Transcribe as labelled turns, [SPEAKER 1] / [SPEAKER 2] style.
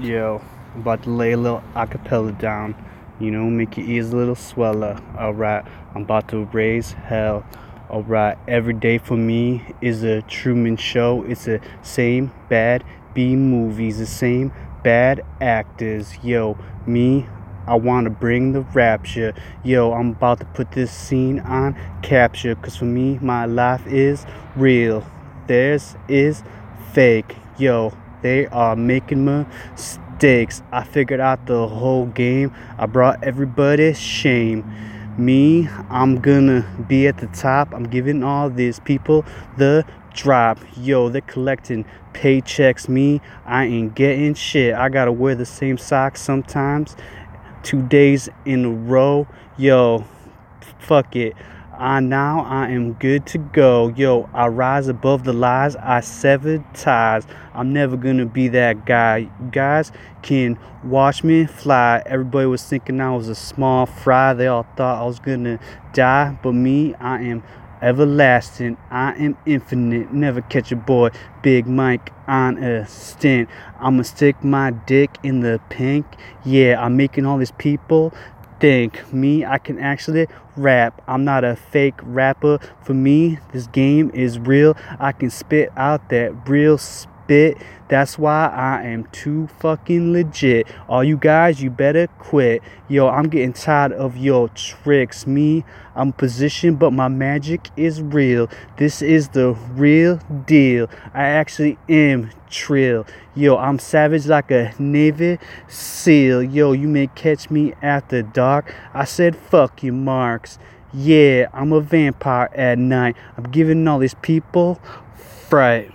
[SPEAKER 1] Yo, I'm about to lay a little acapella down. You know, make your ears a little sweller. Alright, I'm about to raise hell. Alright, every day for me is a Truman Show. It's the same bad B movies, the same bad actors. Yo, me, I want to bring the rapture. Yo, I'm about to put this scene on capture. Cause for me, my life is real. Theirs is fake. Yo, they are making mistakes. I figured out the whole game. I brought everybody shame. Me, I'm gonna be at the top. I'm giving all these people the drop. Yo, they're collecting paychecks. Me, I ain't getting shit. I gotta wear the same socks sometimes. Two days in a row. Yo, fuck it. I now I am good to go. Yo, I rise above the lies. I sever ties. I'm never gonna be that guy. You guys can watch me fly. Everybody was thinking I was a small fry. They all thought I was gonna die, but me, I am everlasting. I am infinite. Never catch a boy. Big Mike on a stint. I'ma stick my dick in the pink. Yeah, I'm making all these people think me i can actually rap. I'm not a fake rapper. For me this game is real. I can spit out that real spit that's why i am too fucking legit. All you guys you better quit. Yo i'm getting tired of your tricks. Me i'm positioned but my magic is real. This is the real deal. I actually am trill. Yo i'm savage like a navy seal. Yo you may catch me after dark i said fuck you marks. Yeah i'm a vampire at night. I'm giving all these people fright